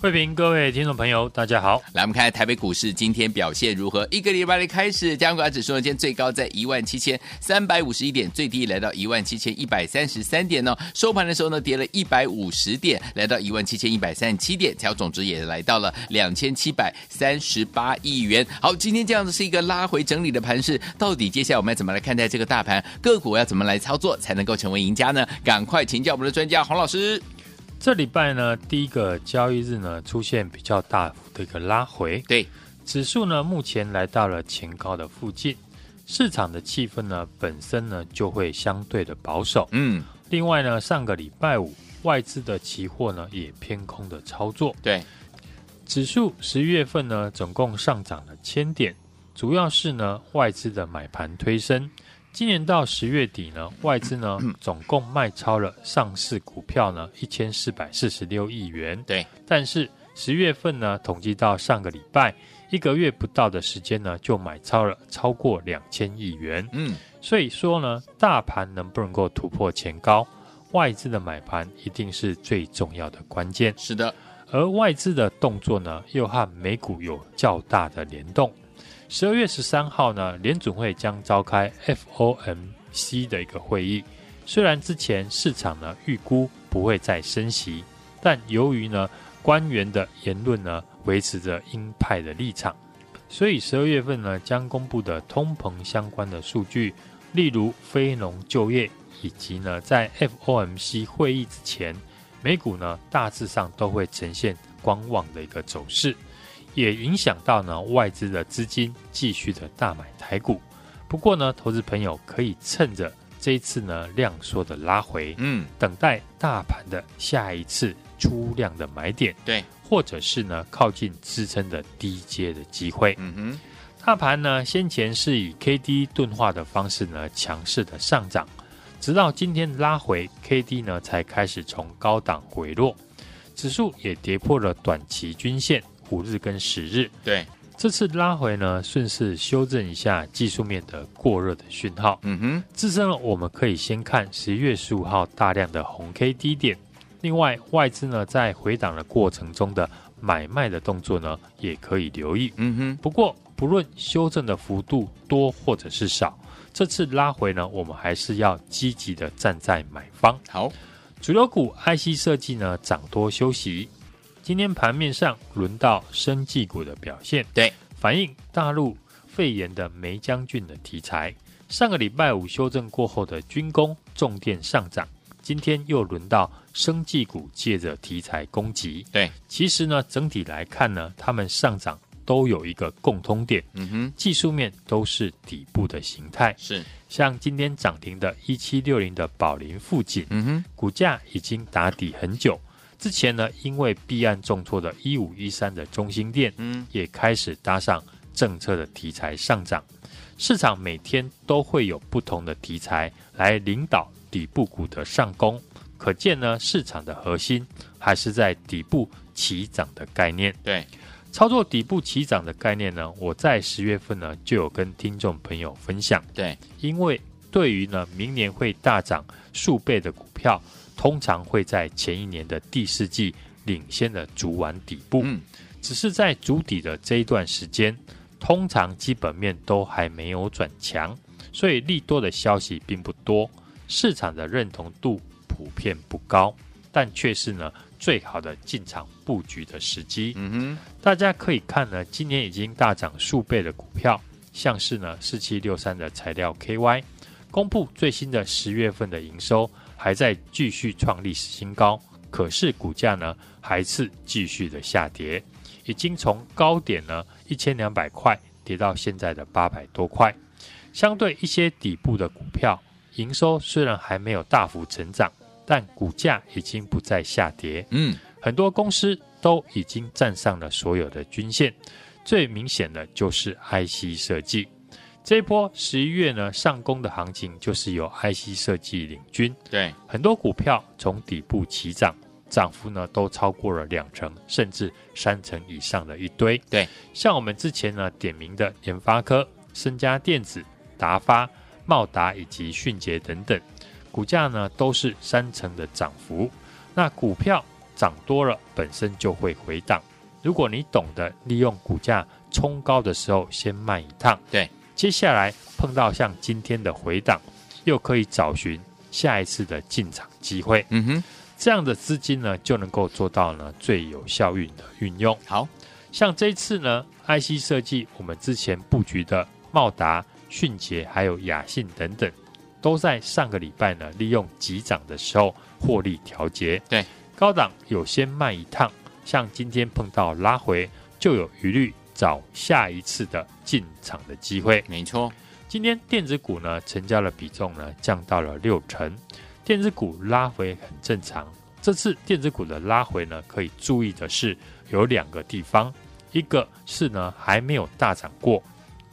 慧平，各位听众朋友，大家好。来，我们看台北股市今天表现如何？一个礼拜的开始，加权指数呢，今天最高在一万七千三百五十一点，最低来到一万七千一百三十三点呢、哦。收盘的时候呢，跌了一百五十点，来到一万七千一百三十七点，调总值也来到了两千七百三十八亿元。好，今天这样子是一个拉回整理的盘势，到底接下来我们要怎么来看待这个大盘？个股要怎么来操作才能够成为赢家呢？赶快请教我们的专家洪老师。这礼拜呢，第一个交易日呢，出现比较大幅的一个拉回，对，指数呢目前来到了前高的附近，市场的气氛呢本身呢就会相对的保守，嗯，另外呢，上个礼拜五外资的期货呢也偏空的操作，对，指数十一月份呢总共上涨了千点，主要是呢外资的买盘推升。今年到十月底呢，外资呢总共卖超了上市股票呢一千四百四十六亿元。对，但是十月份呢，统计到上个礼拜一个月不到的时间呢，就买超了超过两千亿元。嗯，所以说呢，大盘能不能够突破前高，外资的买盘一定是最重要的关键。是的，而外资的动作呢，又和美股有较大的联动。十二月十三号呢，联准会将召开 FOMC 的一个会议。虽然之前市场呢预估不会再升息，但由于呢官员的言论呢维持着鹰派的立场，所以十二月份呢将公布的通膨相关的数据，例如非农就业，以及呢在 FOMC 会议之前，美股呢大致上都会呈现观望的一个走势。也影响到呢外资的资金继续的大买台股，不过呢，投资朋友可以趁着这一次呢量缩的拉回，嗯，等待大盘的下一次出量的买点，对，或者是呢靠近支撑的低阶的机会。嗯哼，大盘呢先前是以 K D 钝化的方式呢强势的上涨，直到今天拉回 K D 呢才开始从高档回落，指数也跌破了短期均线。五日跟十日，对，这次拉回呢，顺势修正一下技术面的过热的讯号。嗯哼，自身呢，我们可以先看十一月十五号大量的红 K 低点。另外，外资呢在回档的过程中的买卖的动作呢，也可以留意。嗯哼，不过不论修正的幅度多或者是少，这次拉回呢，我们还是要积极的站在买方。好，主流股 IC 设计呢涨多休息。今天盘面上轮到生技股的表现，对，反映大陆肺炎的梅将军的题材。上个礼拜五修正过后的军工重电上涨，今天又轮到生技股借着题材攻击。对，其实呢，整体来看呢，他们上涨都有一个共通点，嗯哼，技术面都是底部的形态。是，像今天涨停的一七六零的宝林富锦，嗯哼，股价已经打底很久。之前呢，因为避案重挫的一五一三的中心店，嗯，也开始搭上政策的题材上涨。市场每天都会有不同的题材来领导底部股的上攻，可见呢，市场的核心还是在底部起涨的概念。对，操作底部起涨的概念呢，我在十月份呢就有跟听众朋友分享。对，因为对于呢明年会大涨数倍的股票。通常会在前一年的第四季领先的主完底部，嗯，只是在主底的这一段时间，通常基本面都还没有转强，所以利多的消息并不多，市场的认同度普遍不高，但却是呢最好的进场布局的时机。嗯哼，大家可以看呢，今年已经大涨数倍的股票，像是呢四七六三的材料 KY，公布最新的十月份的营收。还在继续创历史新高，可是股价呢还是继续的下跌，已经从高点呢一千两百块跌到现在的八百多块。相对一些底部的股票，营收虽然还没有大幅成长，但股价已经不再下跌。嗯，很多公司都已经站上了所有的均线，最明显的就是 IC 设计。这一波十一月呢上攻的行情，就是由 IC 设计领军。对，很多股票从底部起涨，涨幅呢都超过了两成，甚至三成以上的一堆。对，像我们之前呢点名的联发科、深家电子、达发、茂达以及迅捷等等，股价呢都是三成的涨幅。那股票涨多了，本身就会回档。如果你懂得利用股价冲高的时候先卖一趟，对，接下来碰到像今天的回档，又可以找寻下一次的进场机会。嗯哼，这样的资金呢，就能够做到呢最有效运的运用。好像这一次呢，IC 设计我们之前布局的茂达、迅捷还有雅信等等，都在上个礼拜呢利用急涨的时候获利调节。对，高档有先卖一趟。像今天碰到拉回，就有余力找下一次的进场的机会。没错，今天电子股呢成交的比重呢降到了六成，电子股拉回很正常。这次电子股的拉回呢，可以注意的是有两个地方，一个是呢还没有大涨过，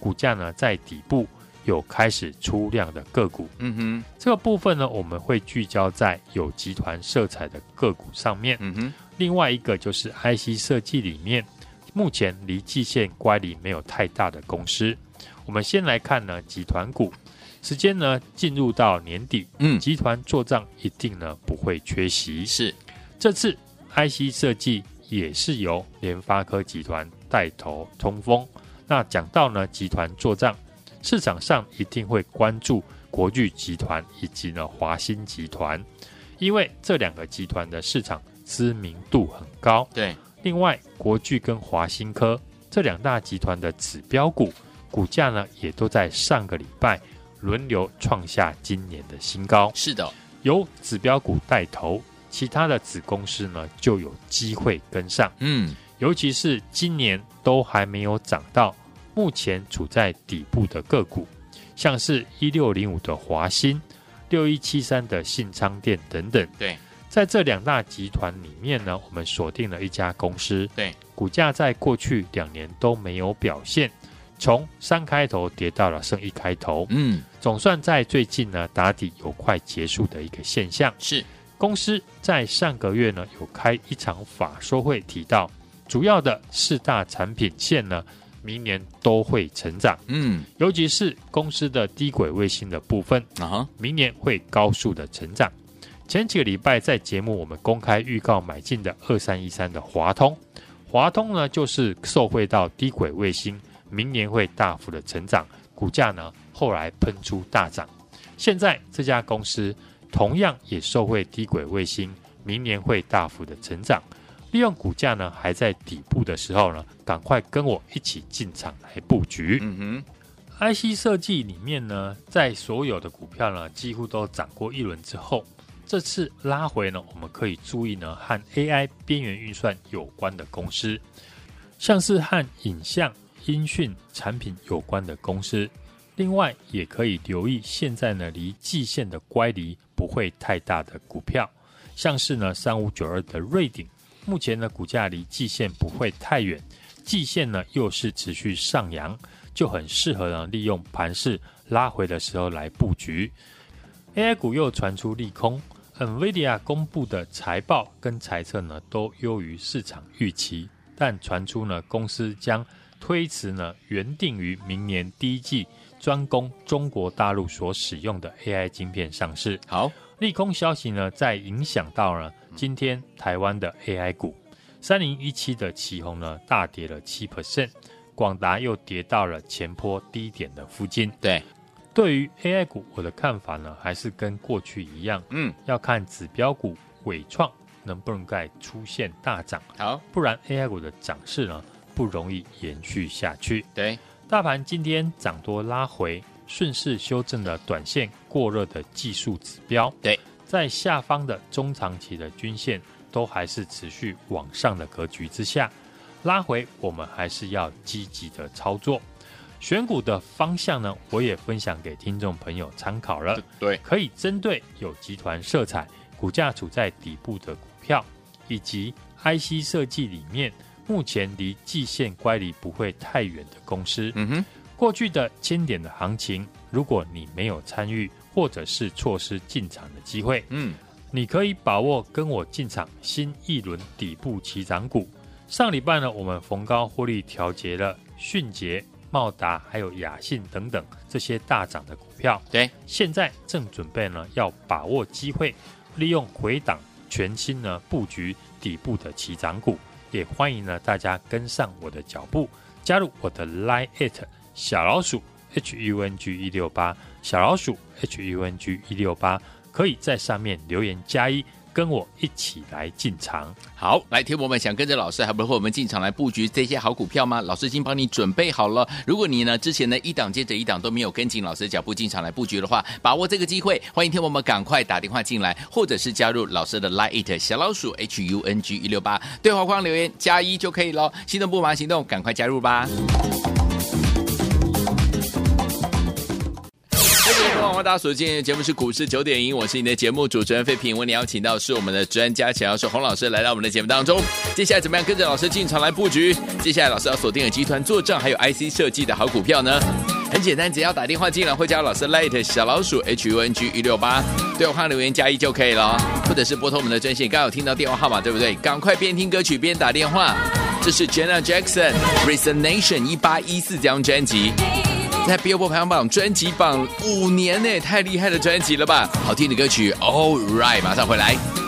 股价呢在底部有开始出量的个股。嗯哼，这个部分呢我们会聚焦在有集团色彩的个股上面。嗯哼。另外一个就是 IC 设计里面，目前离季线乖离没有太大的公司。我们先来看呢，集团股，时间呢进入到年底，嗯，集团做账一定呢不会缺席。是，这次 IC 设计也是由联发科集团带头冲锋。那讲到呢集团做账，市场上一定会关注国巨集团以及呢华新集团，因为这两个集团的市场。知名度很高，对。另外，国巨跟华新科这两大集团的指标股，股价呢也都在上个礼拜轮流创下今年的新高。是的，由指标股带头，其他的子公司呢就有机会跟上。嗯，尤其是今年都还没有涨到，目前处在底部的个股，像是一六零五的华新、六一七三的信昌店等等。对。在这两大集团里面呢，我们锁定了一家公司，对，股价在过去两年都没有表现，从三开头跌到了剩一开头，嗯，总算在最近呢打底有快结束的一个现象。是。公司在上个月呢有开一场法说会，提到主要的四大产品线呢明年都会成长，嗯，尤其是公司的低轨卫星的部分啊，明年会高速的成长。前几个礼拜在节目我们公开预告买进的二三一三的华通，华通呢就是受惠到低轨卫星，明年会大幅的成长，股价呢后来喷出大涨。现在这家公司同样也受惠低轨卫星，明年会大幅的成长。利用股价呢还在底部的时候呢，赶快跟我一起进场来布局。嗯哼，IC 设计里面呢，在所有的股票呢几乎都涨过一轮之后。这次拉回呢，我们可以注意呢，和 AI 边缘运算有关的公司，像是和影像、音讯产品有关的公司。另外，也可以留意现在呢离季线的乖离不会太大的股票，像是呢三五九二的瑞鼎，目前呢股价离季线不会太远，季线呢又是持续上扬，就很适合呢利用盘势拉回的时候来布局。AI 股又传出利空。NVIDIA 公布的财报跟财测呢都优于市场预期，但传出呢公司将推迟呢原定于明年第一季专攻中国大陆所使用的 AI 晶片上市。好，利空消息呢在影响到呢今天台湾的 AI 股，三零一七的奇鋐呢大跌了七 percent，广达又跌到了前波低点的附近。对。对于 AI 股，我的看法呢，还是跟过去一样，嗯，要看指标股伟创能不能再出现大涨，好，不然 AI 股的涨势呢不容易延续下去。对，大盘今天涨多拉回，顺势修正了短线过热的技术指标。对，在下方的中长期的均线都还是持续往上的格局之下，拉回我们还是要积极的操作。选股的方向呢，我也分享给听众朋友参考了。对，可以针对有集团色彩、股价处在底部的股票，以及 IC 设计里面目前离季线乖离不会太远的公司。嗯哼，过去的千点的行情，如果你没有参与，或者是错失进场的机会，嗯，你可以把握跟我进场新一轮底部起涨股。上礼拜呢，我们逢高获利调节了迅捷、茂达还有雅信等等这些大涨的股票。对，现在正准备呢要把握机会，利用回档全新呢布局底部的起涨股。也欢迎呢大家跟上我的脚步，加入我的 Line it 小老鼠 H U N G 一六八小老鼠 H U N G 一六八，可以在上面留言加一。跟我一起来进场，好，来，听我们想跟着老师，还不和我们进场来布局这些好股票吗？老师已经帮你准备好了。如果你呢之前呢一档接着一档都没有跟紧老师的脚步进场来布局的话，把握这个机会，欢迎听我们赶快打电话进来，或者是加入老师的 Line 小老鼠 H U N G 一六八对话框留言加一就可以了。心动不忙行动，赶快加入吧。欢迎大家所收听的节目是股市九点赢，我是你的节目主持人费平。为你邀请到是我们的专家钱老师洪老师来到我们的节目当中。接下来怎么样跟着老师进场来布局？接下来老师要锁定的集团做账还有 IC 设计的好股票呢？很简单，只要打电话进来会加老师 Light 小老鼠 H U N G 一六八，对我看留言加一就可以了，或者是拨通我们的专线。刚刚有听到电话号码对不对？赶快边听歌曲边打电话。这是 Jenna Jackson Resignation 一八一四这张专辑。在 Billboard 排行榜专辑榜五年内，太厉害的专辑了吧！好听的歌曲，All Right，马上回来。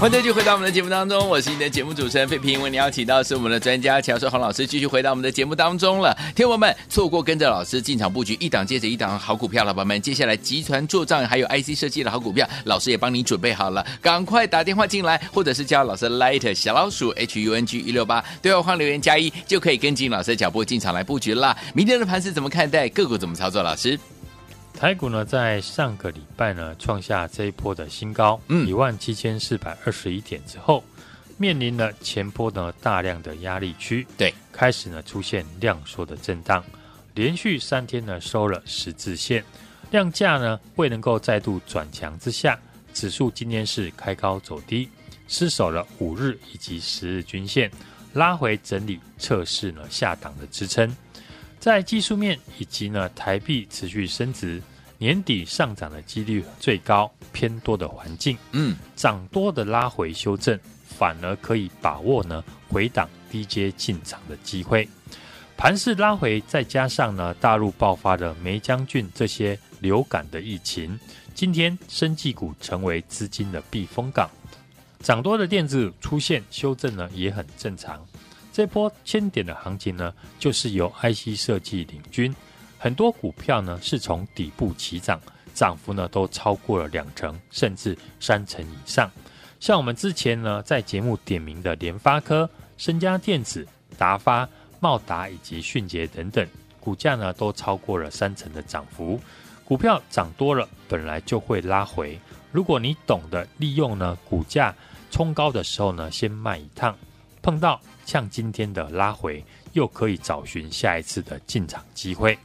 欢迎继续回到我们的节目当中，我是你的节目主持人费平。为你邀请到是我们的专家乔硕洪老师，继续回到我们的节目当中了。听友们，错过跟着老师进场布局一档接着一档好股票，老板们，接下来集团做账还有 IC 设计的好股票，老师也帮你准备好了，赶快打电话进来，或者是叫老师 Light 小老鼠 H U N G 一六八，对话框留言加一，就可以跟进老师的脚步进场来布局了。明天的盘是怎么看待？个股怎么操作？老师？台股呢，在上个礼拜呢，创下这一波的新高，嗯，一万七千四百二十一点之后，面临了前波呢大量的压力区，对，开始呢出现量缩的震荡，连续三天呢收了十字线，量价呢未能够再度转强之下，指数今天是开高走低，失守了五日以及十日均线，拉回整理测试呢下档的支撑。在技术面以及呢台币持续升值，年底上涨的几率最高偏多的环境，嗯，涨多的拉回修正，反而可以把握呢回档低阶进场的机会。盘势拉回，再加上呢大陆爆发的梅将军这些流感的疫情，今天生技股成为资金的避风港，涨多的电子出现修正呢也很正常。这波千点的行情呢，就是由 IC 设计领军，很多股票呢是从底部起涨，涨幅呢都超过了两成，甚至三成以上。像我们之前呢在节目点名的联发科、升佳电子、达发、茂达以及迅捷等等，股价呢都超过了三成的涨幅。股票涨多了，本来就会拉回。如果你懂得利用呢股价冲高的时候呢，先卖一趟。碰到像今天的拉回，又可以找寻下一次的进场机会。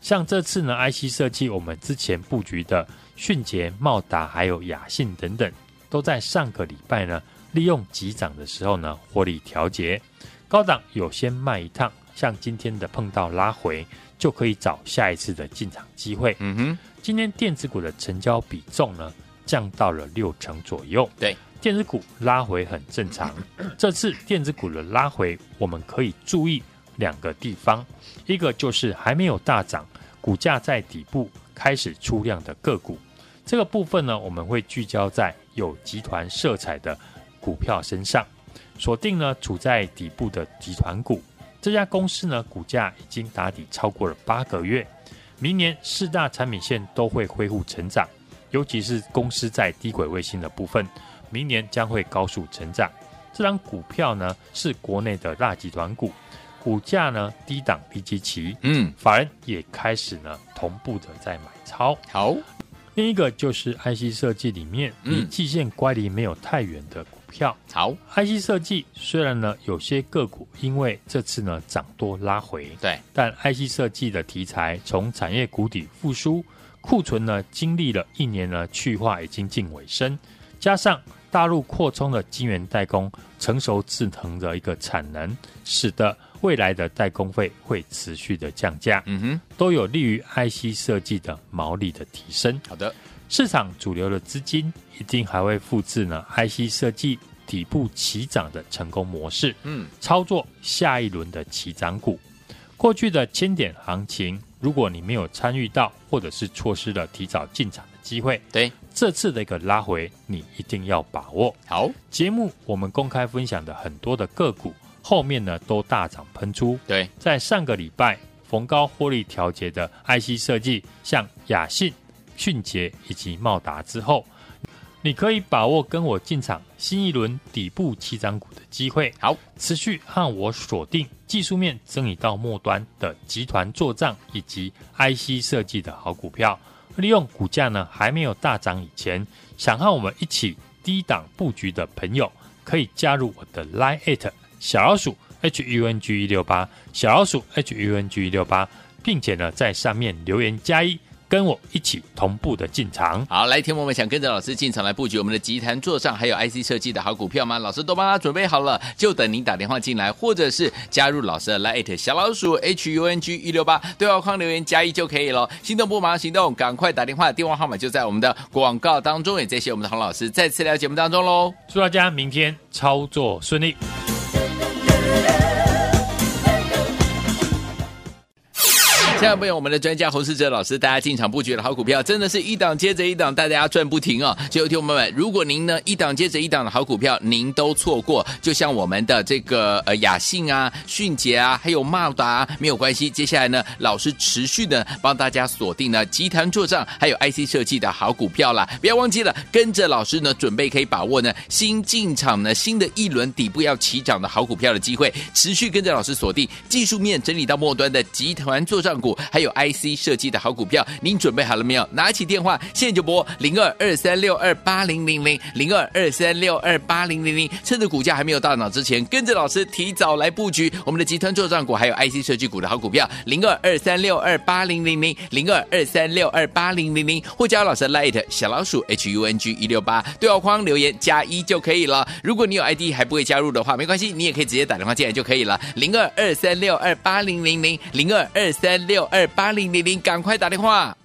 像这次呢，IC 设计我们之前布局的迅捷、茂达还有雅信等等，都在上个礼拜呢，利用急涨的时候呢，获利调节。高档有先卖一趟，像今天的碰到拉回，就可以找下一次的进场机会。嗯哼，今天电子股的成交比重呢，降到了六成左右。对。电子股拉回很正常，这次电子股的拉回，我们可以注意两个地方，一个就是还没有大涨，股价在底部开始出量的个股，这个部分呢，我们会聚焦在有集团色彩的股票身上，锁定呢处在底部的集团股，这家公司呢股价已经打底超过了八个月，明年四大产品线都会恢复成长，尤其是公司在低轨卫星的部分。明年将会高速成长，这张股票呢是国内的大集团股，股价呢低档低基期，嗯，法人也开始呢同步的在买超。好，另一个就是 IC 设计里面离季线乖离没有太远的股票。好，IC 设计虽然呢有些个股因为这次呢涨多拉回，对，但 IC 设计的题材从产业谷底复苏，库存呢经历了一年呢去化已经近尾声，加上。大陆扩充了晶圆代工成熟制程的一个产能，使得未来的代工费会持续的降价，嗯哼，都有利于 IC 设计的毛利的提升。好的，市场主流的资金一定还会复制呢 IC 设计底部起涨的成功模式，嗯，操作下一轮的起涨股。过去的千点行情，如果你没有参与到，或者是错失了提早进场的机会，对。这次的一个拉回，你一定要把握。好，节目我们公开分享的很多的个股，后面呢都大涨喷出。对，在上个礼拜逢高获利调节的 IC 设计，像雅信、迅捷以及茂达之后，你可以把握跟我进场新一轮底部起涨股的机会。好，持续和我锁定技术面整理到末端的集团做账以及 IC 设计的好股票。利用股价呢还没有大涨以前，想和我们一起低档布局的朋友，可以加入我的 Line@ 小老鼠 H U N G 一六八小老鼠 H U N G 一六八，并且呢在上面留言加一。跟我一起同步的进场，好，来，听我们想跟着老师进场来布局我们的集团座上还有 IC 设计的好股票吗？老师都帮他准备好了，就等您打电话进来，或者是加入老师的 Line 小老鼠 H U N G 一六八对话框留言加一就可以了。心动不马上行动，赶快打电话，电话号码就在我们的广告当中。也谢谢我们的洪老师再次来到节目当中喽，祝大家明天操作顺利。亲爱的朋友，我们的专家洪世哲老师，大家进场布局的好股票，真的是一档接着一档，大家赚不停哦。所以，听朋友们，如果您呢一档接着一档的好股票，您都错过，就像我们的这个呃雅信啊、迅捷啊，还有茂达啊，没有关系。接下来呢，老师持续的帮大家锁定了集团作帐还有 IC 设计的好股票啦。不要忘记了，跟着老师呢，准备可以把握呢新进场呢新的一轮底部要起涨的好股票的机会，持续跟着老师锁定技术面整理到末端的集团作帐股。还有 IC 设计的好股票，您准备好了没有？拿起电话，现在就拨零二二三六二八零零零零二二三六二八零零零，趁着股价还没有大涨之前，跟着老师提早来布局我们的集团作战股，还有 IC 设计股的好股票，零二二三六二八零零零零二二三六二八零零零，或加老师 Light 小老鼠 H U N G 一六八对话框留言加一就可以了。如果你有 ID 还不会加入的话，没关系，你也可以直接打电话进来就可以了，零二二三六二八零零零零二二三六六。二八零零零，赶快打电话。